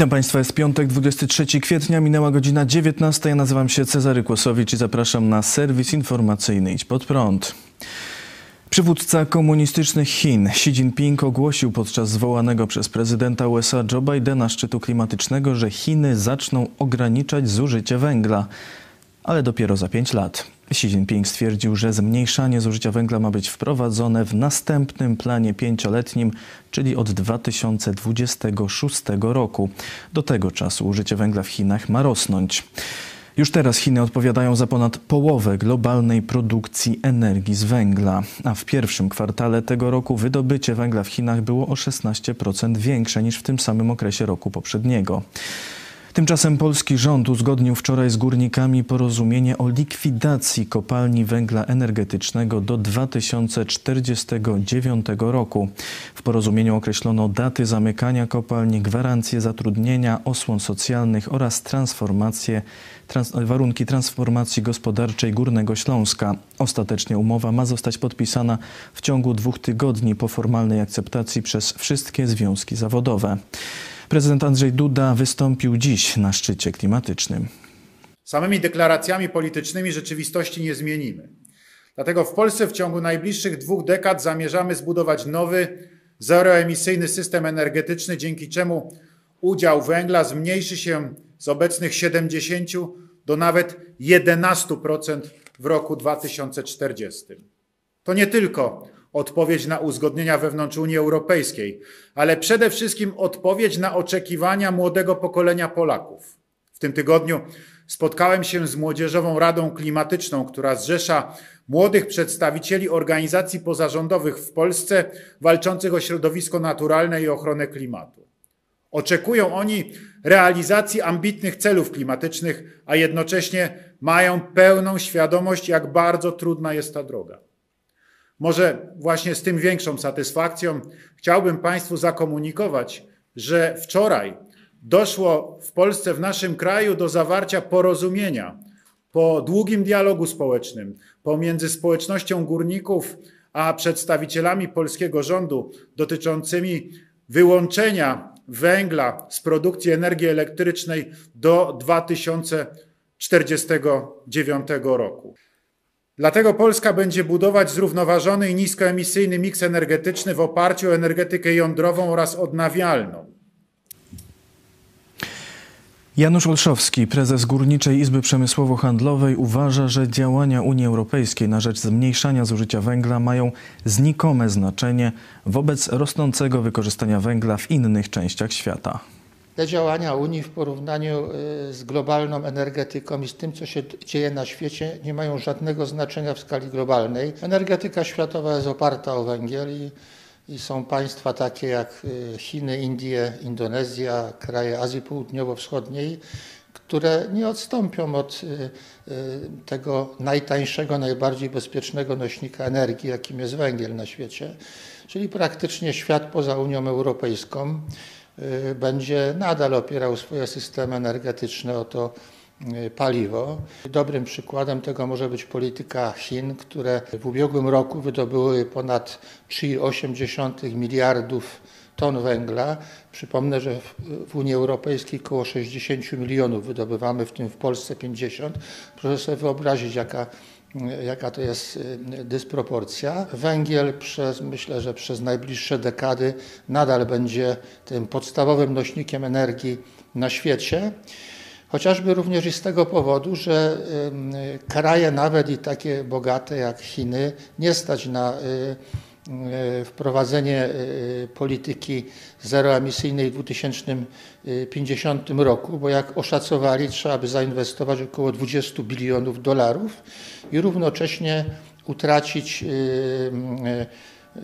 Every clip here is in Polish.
Witam Państwa, jest piątek, 23 kwietnia, minęła godzina 19. Ja nazywam się Cezary Kłosowicz i zapraszam na serwis informacyjny Idź Pod Prąd. Przywódca komunistycznych Chin Xi Jinping ogłosił podczas zwołanego przez prezydenta USA Joe Bidena szczytu klimatycznego, że Chiny zaczną ograniczać zużycie węgla, ale dopiero za 5 lat. Xi Jinping stwierdził, że zmniejszanie zużycia węgla ma być wprowadzone w następnym planie pięcioletnim, czyli od 2026 roku. Do tego czasu użycie węgla w Chinach ma rosnąć. Już teraz Chiny odpowiadają za ponad połowę globalnej produkcji energii z węgla, a w pierwszym kwartale tego roku wydobycie węgla w Chinach było o 16% większe niż w tym samym okresie roku poprzedniego. Tymczasem polski rząd uzgodnił wczoraj z górnikami porozumienie o likwidacji kopalni węgla energetycznego do 2049 roku. W porozumieniu określono daty zamykania kopalni, gwarancje zatrudnienia, osłon socjalnych oraz transformację, trans, warunki transformacji gospodarczej Górnego Śląska. Ostatecznie umowa ma zostać podpisana w ciągu dwóch tygodni po formalnej akceptacji przez wszystkie związki zawodowe. Prezydent Andrzej Duda wystąpił dziś na szczycie klimatycznym. Samymi deklaracjami politycznymi rzeczywistości nie zmienimy. Dlatego w Polsce w ciągu najbliższych dwóch dekad zamierzamy zbudować nowy, zeroemisyjny system energetyczny, dzięki czemu udział węgla zmniejszy się z obecnych 70 do nawet 11% w roku 2040. To nie tylko odpowiedź na uzgodnienia wewnątrz Unii Europejskiej, ale przede wszystkim odpowiedź na oczekiwania młodego pokolenia Polaków. W tym tygodniu spotkałem się z Młodzieżową Radą Klimatyczną, która zrzesza młodych przedstawicieli organizacji pozarządowych w Polsce walczących o środowisko naturalne i ochronę klimatu. Oczekują oni realizacji ambitnych celów klimatycznych, a jednocześnie mają pełną świadomość, jak bardzo trudna jest ta droga. Może właśnie z tym większą satysfakcją chciałbym Państwu zakomunikować, że wczoraj doszło w Polsce, w naszym kraju do zawarcia porozumienia po długim dialogu społecznym pomiędzy społecznością górników a przedstawicielami polskiego rządu dotyczącymi wyłączenia węgla z produkcji energii elektrycznej do 2049 roku. Dlatego Polska będzie budować zrównoważony i niskoemisyjny miks energetyczny w oparciu o energetykę jądrową oraz odnawialną. Janusz Olszowski, prezes Górniczej Izby Przemysłowo-Handlowej, uważa, że działania Unii Europejskiej na rzecz zmniejszania zużycia węgla mają znikome znaczenie wobec rosnącego wykorzystania węgla w innych częściach świata te działania Unii w porównaniu y, z globalną energetyką i z tym, co się dzieje na świecie, nie mają żadnego znaczenia w skali globalnej. Energetyka światowa jest oparta o węgiel i, i są państwa takie jak y, Chiny, Indie, Indonezja, kraje Azji Południowo-Wschodniej, które nie odstąpią od y, tego najtańszego, najbardziej bezpiecznego nośnika energii, jakim jest węgiel na świecie, czyli praktycznie świat poza Unią Europejską. Y, będzie nadal opierał swoje systemy energetyczne o to y, paliwo. Dobrym przykładem tego może być polityka Chin, które w ubiegłym roku wydobyły ponad 3,8 miliardów ton węgla. Przypomnę, że w Unii Europejskiej około 60 milionów wydobywamy, w tym w Polsce 50. Proszę sobie wyobrazić, jaka jaka to jest y, dysproporcja. Węgiel przez, myślę, że przez najbliższe dekady nadal będzie tym podstawowym nośnikiem energii na świecie. Chociażby również i z tego powodu, że kraje nawet i takie bogate jak Chiny nie stać na y, wprowadzenie e, polityki zeroemisyjnej w 2050 roku, bo jak oszacowali, trzeba by zainwestować około 20 bilionów dolarów i równocześnie utracić e,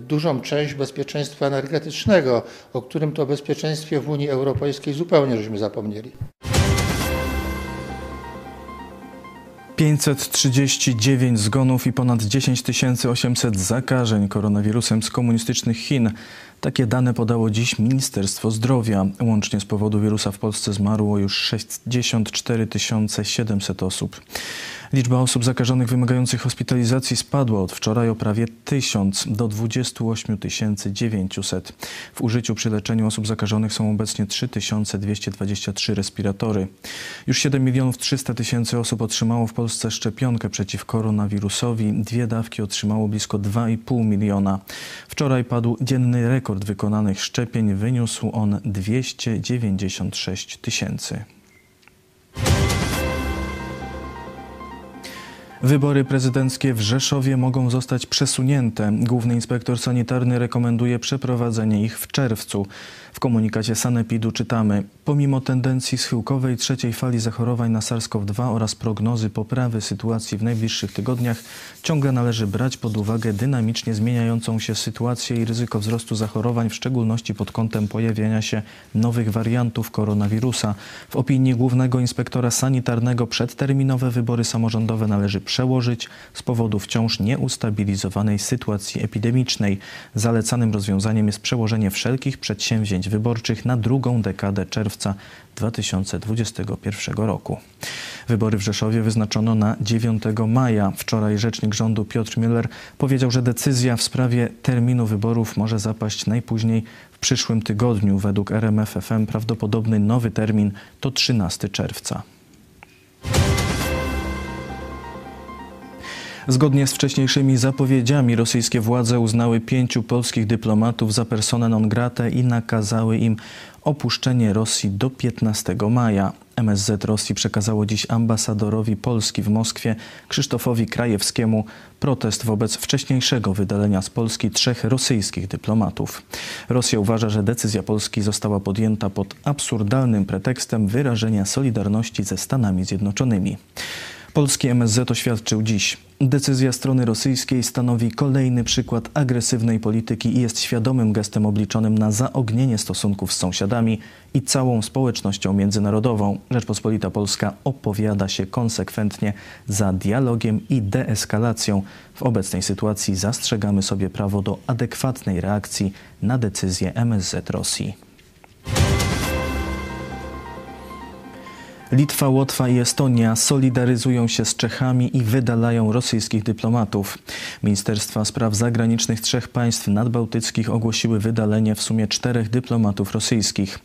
dużą część bezpieczeństwa energetycznego, o którym to bezpieczeństwie w Unii Europejskiej zupełnie żeśmy zapomnieli. 539 zgonów i ponad 10 800 zakażeń koronawirusem z komunistycznych Chin. Takie dane podało dziś Ministerstwo Zdrowia. Łącznie z powodu wirusa w Polsce zmarło już 64 700 osób. Liczba osób zakażonych wymagających hospitalizacji spadła od wczoraj o prawie 1000 do 28 900. W użyciu przy leczeniu osób zakażonych są obecnie 3223 respiratory. Już 7 milionów 300 tysięcy osób otrzymało w Polsce szczepionkę przeciw koronawirusowi. Dwie dawki otrzymało blisko 2,5 miliona. Wczoraj padł dzienny rekord wykonanych szczepień. Wyniósł on 296 tysięcy. Wybory prezydenckie w Rzeszowie mogą zostać przesunięte. Główny inspektor sanitarny rekomenduje przeprowadzenie ich w czerwcu. W komunikacie Sanepidu czytamy: Pomimo tendencji schyłkowej trzeciej fali zachorowań na SARS-CoV-2 oraz prognozy poprawy sytuacji w najbliższych tygodniach, ciągle należy brać pod uwagę dynamicznie zmieniającą się sytuację i ryzyko wzrostu zachorowań, w szczególności pod kątem pojawiania się nowych wariantów koronawirusa. W opinii głównego inspektora sanitarnego przedterminowe wybory samorządowe należy przełożyć z powodu wciąż nieustabilizowanej sytuacji epidemicznej. Zalecanym rozwiązaniem jest przełożenie wszelkich przedsięwzięć wyborczych na drugą dekadę czerwca 2021 roku. Wybory w Rzeszowie wyznaczono na 9 maja. Wczoraj rzecznik rządu Piotr Müller powiedział, że decyzja w sprawie terminu wyborów może zapaść najpóźniej w przyszłym tygodniu. Według RMFFM prawdopodobny nowy termin to 13 czerwca. Zgodnie z wcześniejszymi zapowiedziami rosyjskie władze uznały pięciu polskich dyplomatów za personę non grata i nakazały im opuszczenie Rosji do 15 maja. MSZ Rosji przekazało dziś ambasadorowi Polski w Moskwie Krzysztofowi Krajewskiemu protest wobec wcześniejszego wydalenia z Polski trzech rosyjskich dyplomatów. Rosja uważa, że decyzja Polski została podjęta pod absurdalnym pretekstem wyrażenia solidarności ze Stanami Zjednoczonymi. Polski MSZ oświadczył dziś. Decyzja strony rosyjskiej stanowi kolejny przykład agresywnej polityki i jest świadomym gestem obliczonym na zaognienie stosunków z sąsiadami i całą społecznością międzynarodową. Rzeczpospolita Polska opowiada się konsekwentnie za dialogiem i deeskalacją. W obecnej sytuacji zastrzegamy sobie prawo do adekwatnej reakcji na decyzję MSZ Rosji. Litwa, Łotwa i Estonia solidaryzują się z Czechami i wydalają rosyjskich dyplomatów. Ministerstwa Spraw Zagranicznych trzech państw nadbałtyckich ogłosiły wydalenie w sumie czterech dyplomatów rosyjskich.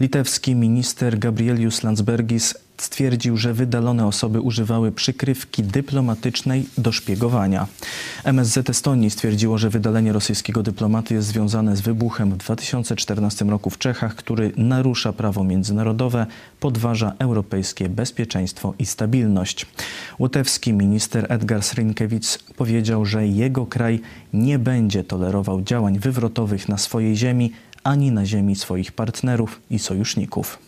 Litewski minister Gabrielius Landsbergis stwierdził, że wydalone osoby używały przykrywki dyplomatycznej do szpiegowania. MSZ Estonii stwierdziło, że wydalenie rosyjskiego dyplomaty jest związane z wybuchem w 2014 roku w Czechach, który narusza prawo międzynarodowe, podważa europejskie bezpieczeństwo i stabilność. Łotewski minister Edgar Srinkiewicz powiedział, że jego kraj nie będzie tolerował działań wywrotowych na swojej ziemi ani na ziemi swoich partnerów i sojuszników.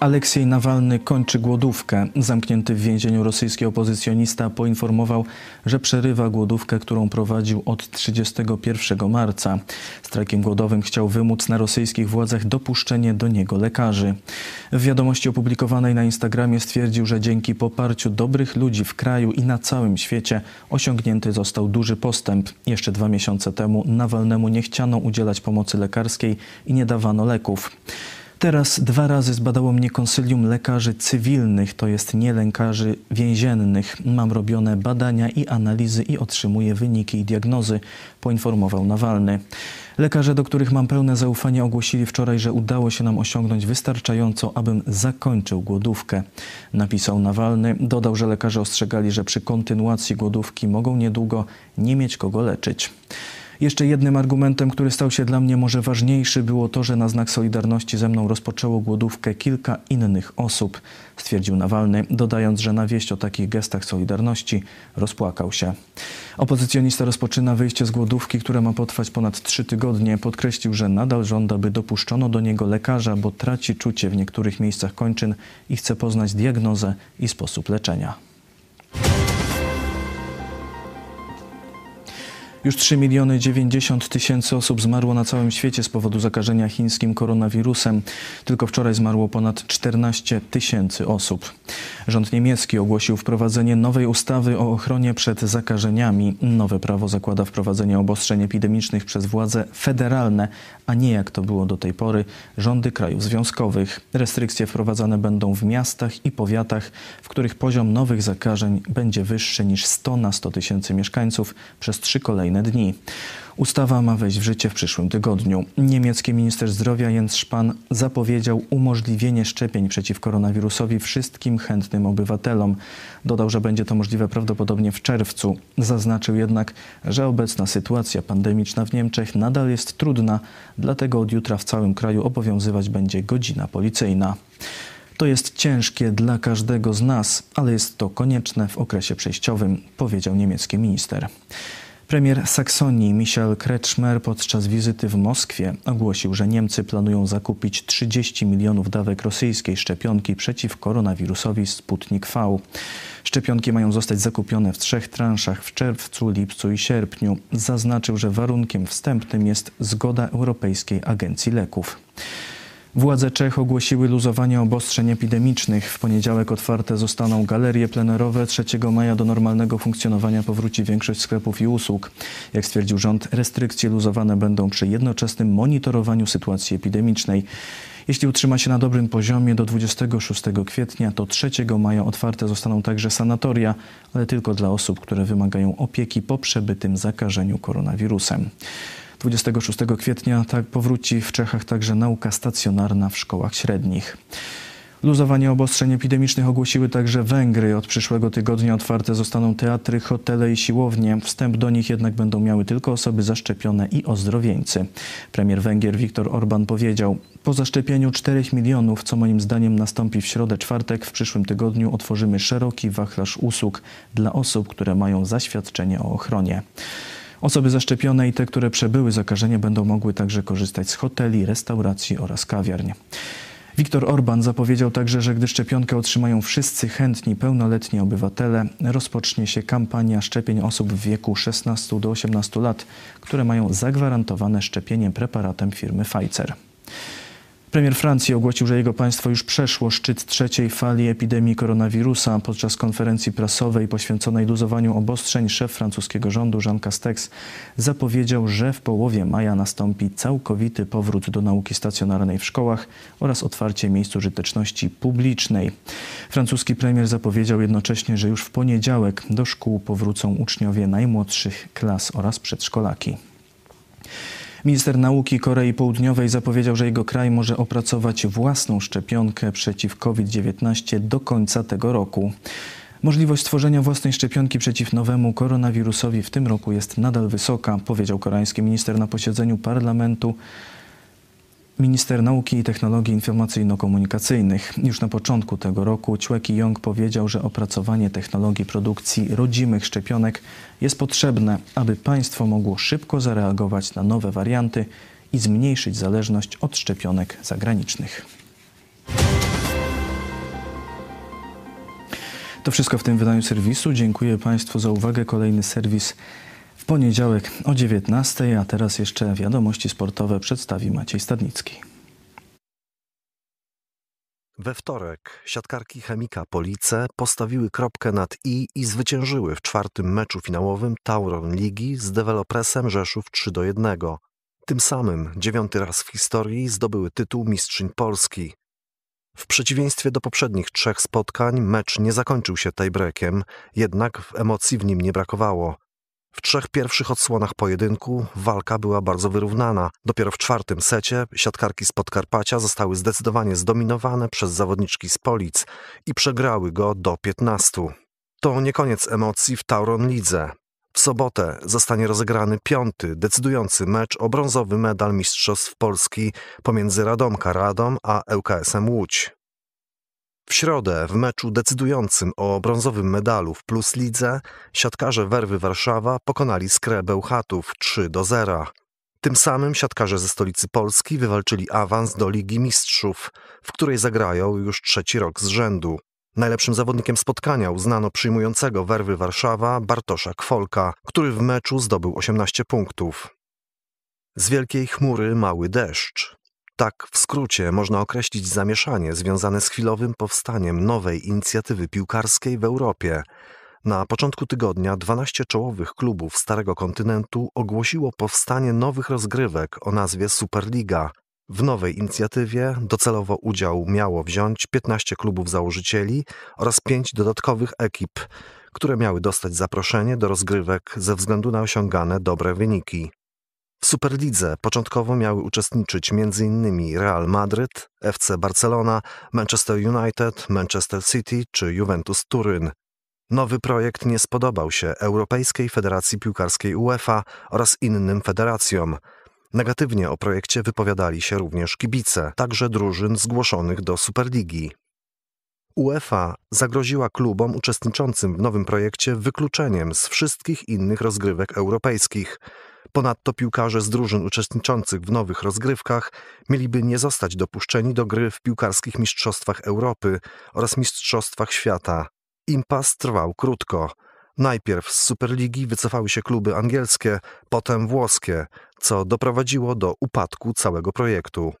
Aleksiej Nawalny kończy głodówkę. Zamknięty w więzieniu rosyjski opozycjonista poinformował, że przerywa głodówkę, którą prowadził od 31 marca. Strajkiem głodowym chciał wymóc na rosyjskich władzach dopuszczenie do niego lekarzy. W wiadomości opublikowanej na Instagramie stwierdził, że dzięki poparciu dobrych ludzi w kraju i na całym świecie osiągnięty został duży postęp. Jeszcze dwa miesiące temu Nawalnemu nie chciano udzielać pomocy lekarskiej i nie dawano leków. Teraz dwa razy zbadało mnie konsylium lekarzy cywilnych, to jest nie lekarzy więziennych. Mam robione badania i analizy i otrzymuję wyniki i diagnozy, poinformował Nawalny. Lekarze, do których mam pełne zaufanie, ogłosili wczoraj, że udało się nam osiągnąć wystarczająco, abym zakończył głodówkę. Napisał Nawalny. Dodał, że lekarze ostrzegali, że przy kontynuacji głodówki mogą niedługo nie mieć kogo leczyć. Jeszcze jednym argumentem, który stał się dla mnie może ważniejszy, było to, że na znak solidarności ze mną rozpoczęło głodówkę kilka innych osób, stwierdził Nawalny, dodając, że na wieść o takich gestach solidarności rozpłakał się. Opozycjonista rozpoczyna wyjście z głodówki, która ma potrwać ponad trzy tygodnie. Podkreślił, że nadal żąda, by dopuszczono do niego lekarza, bo traci czucie w niektórych miejscach kończyn i chce poznać diagnozę i sposób leczenia. Już 3 miliony 90 tysięcy osób zmarło na całym świecie z powodu zakażenia chińskim koronawirusem. Tylko wczoraj zmarło ponad 14 tysięcy osób. Rząd niemiecki ogłosił wprowadzenie nowej ustawy o ochronie przed zakażeniami. Nowe prawo zakłada wprowadzenie obostrzeń epidemicznych przez władze federalne, a nie jak to było do tej pory rządy krajów związkowych. Restrykcje wprowadzane będą w miastach i powiatach, w których poziom nowych zakażeń będzie wyższy niż 100 na 100 tysięcy mieszkańców przez trzy kolejne dni. Ustawa ma wejść w życie w przyszłym tygodniu. Niemiecki minister zdrowia Jens Spahn zapowiedział umożliwienie szczepień przeciw koronawirusowi wszystkim chętnym obywatelom. Dodał, że będzie to możliwe prawdopodobnie w czerwcu. Zaznaczył jednak, że obecna sytuacja pandemiczna w Niemczech nadal jest trudna, dlatego od jutra w całym kraju obowiązywać będzie godzina policyjna. To jest ciężkie dla każdego z nas, ale jest to konieczne w okresie przejściowym, powiedział niemiecki minister. Premier Saksonii Michel Kretschmer podczas wizyty w Moskwie ogłosił, że Niemcy planują zakupić 30 milionów dawek rosyjskiej szczepionki przeciw koronawirusowi Sputnik V. Szczepionki mają zostać zakupione w trzech transzach w czerwcu, lipcu i sierpniu. Zaznaczył, że warunkiem wstępnym jest zgoda Europejskiej Agencji Leków. Władze Czech ogłosiły luzowanie obostrzeń epidemicznych. W poniedziałek otwarte zostaną galerie plenerowe. 3 maja do normalnego funkcjonowania powróci większość sklepów i usług. Jak stwierdził rząd, restrykcje luzowane będą przy jednoczesnym monitorowaniu sytuacji epidemicznej. Jeśli utrzyma się na dobrym poziomie do 26 kwietnia, to 3 maja otwarte zostaną także sanatoria, ale tylko dla osób, które wymagają opieki po przebytym zakażeniu koronawirusem. 26 kwietnia tak powróci w Czechach także nauka stacjonarna w szkołach średnich. Luzowanie obostrzeń epidemicznych ogłosiły także Węgry. Od przyszłego tygodnia otwarte zostaną teatry, hotele i siłownie. Wstęp do nich jednak będą miały tylko osoby zaszczepione i ozdrowieńcy. Premier Węgier Viktor Orban powiedział: Po zaszczepieniu 4 milionów, co moim zdaniem nastąpi w środę, czwartek, w przyszłym tygodniu otworzymy szeroki wachlarz usług dla osób, które mają zaświadczenie o ochronie. Osoby zaszczepione i te, które przebyły zakażenie, będą mogły także korzystać z hoteli, restauracji oraz kawiarni. Viktor Orban zapowiedział także, że gdy szczepionkę otrzymają wszyscy chętni pełnoletni obywatele, rozpocznie się kampania szczepień osób w wieku 16 do 18 lat, które mają zagwarantowane szczepienie preparatem firmy Pfizer. Premier Francji ogłosił, że jego państwo już przeszło szczyt trzeciej fali epidemii koronawirusa. Podczas konferencji prasowej poświęconej luzowaniu obostrzeń szef francuskiego rządu Jean Castex zapowiedział, że w połowie maja nastąpi całkowity powrót do nauki stacjonarnej w szkołach oraz otwarcie miejsc użyteczności publicznej. Francuski premier zapowiedział jednocześnie, że już w poniedziałek do szkół powrócą uczniowie najmłodszych klas oraz przedszkolaki. Minister nauki Korei Południowej zapowiedział, że jego kraj może opracować własną szczepionkę przeciw COVID-19 do końca tego roku. Możliwość stworzenia własnej szczepionki przeciw nowemu koronawirusowi w tym roku jest nadal wysoka, powiedział koreański minister na posiedzeniu parlamentu Minister Nauki i Technologii Informacyjno-Komunikacyjnych. Już na początku tego roku Chue Ki-yong powiedział, że opracowanie technologii produkcji rodzimych szczepionek jest potrzebne, aby państwo mogło szybko zareagować na nowe warianty i zmniejszyć zależność od szczepionek zagranicznych. To wszystko w tym wydaniu serwisu. Dziękuję Państwu za uwagę. Kolejny serwis poniedziałek o 19, a teraz jeszcze wiadomości sportowe przedstawi Maciej Stadnicki. We wtorek siatkarki Chemika Police postawiły kropkę nad i i zwyciężyły w czwartym meczu finałowym Tauron Ligi z dewelopresem Rzeszów 3 do 1. Tym samym dziewiąty raz w historii zdobyły tytuł Mistrzyń Polski. W przeciwieństwie do poprzednich trzech spotkań mecz nie zakończył się tiebreakiem, jednak w emocji w nim nie brakowało. W trzech pierwszych odsłonach pojedynku walka była bardzo wyrównana. Dopiero w czwartym secie siatkarki z Podkarpacia zostały zdecydowanie zdominowane przez zawodniczki z Polic i przegrały go do 15. To nie koniec emocji w Tauron Lidze. W sobotę zostanie rozegrany piąty, decydujący mecz o brązowy medal Mistrzostw Polski pomiędzy Radomka Radom a ŁKS-em Łódź. W środę w meczu decydującym o brązowym medalu w Plus Lidze siatkarze Werwy Warszawa pokonali Skrę Bełchatów 3 do 0. Tym samym siatkarze ze stolicy Polski wywalczyli awans do Ligi Mistrzów, w której zagrają już trzeci rok z rzędu. Najlepszym zawodnikiem spotkania uznano przyjmującego werwy Warszawa Bartosza Kwolka, który w meczu zdobył 18 punktów. Z wielkiej chmury mały deszcz. Tak w skrócie można określić zamieszanie związane z chwilowym powstaniem nowej inicjatywy piłkarskiej w Europie. Na początku tygodnia 12 czołowych klubów Starego Kontynentu ogłosiło powstanie nowych rozgrywek o nazwie Superliga. W nowej inicjatywie docelowo udział miało wziąć 15 klubów założycieli oraz 5 dodatkowych ekip, które miały dostać zaproszenie do rozgrywek ze względu na osiągane dobre wyniki. W Superlidze początkowo miały uczestniczyć m.in. Real Madryt, FC Barcelona, Manchester United, Manchester City czy Juventus Turyn. Nowy projekt nie spodobał się Europejskiej Federacji Piłkarskiej UEFA oraz innym federacjom. Negatywnie o projekcie wypowiadali się również kibice, także drużyn zgłoszonych do Superligi. UEFA zagroziła klubom uczestniczącym w nowym projekcie wykluczeniem z wszystkich innych rozgrywek europejskich. Ponadto piłkarze z drużyn uczestniczących w nowych rozgrywkach mieliby nie zostać dopuszczeni do gry w piłkarskich mistrzostwach Europy oraz mistrzostwach świata. Impas trwał krótko. Najpierw z Superligi wycofały się kluby angielskie, potem włoskie, co doprowadziło do upadku całego projektu.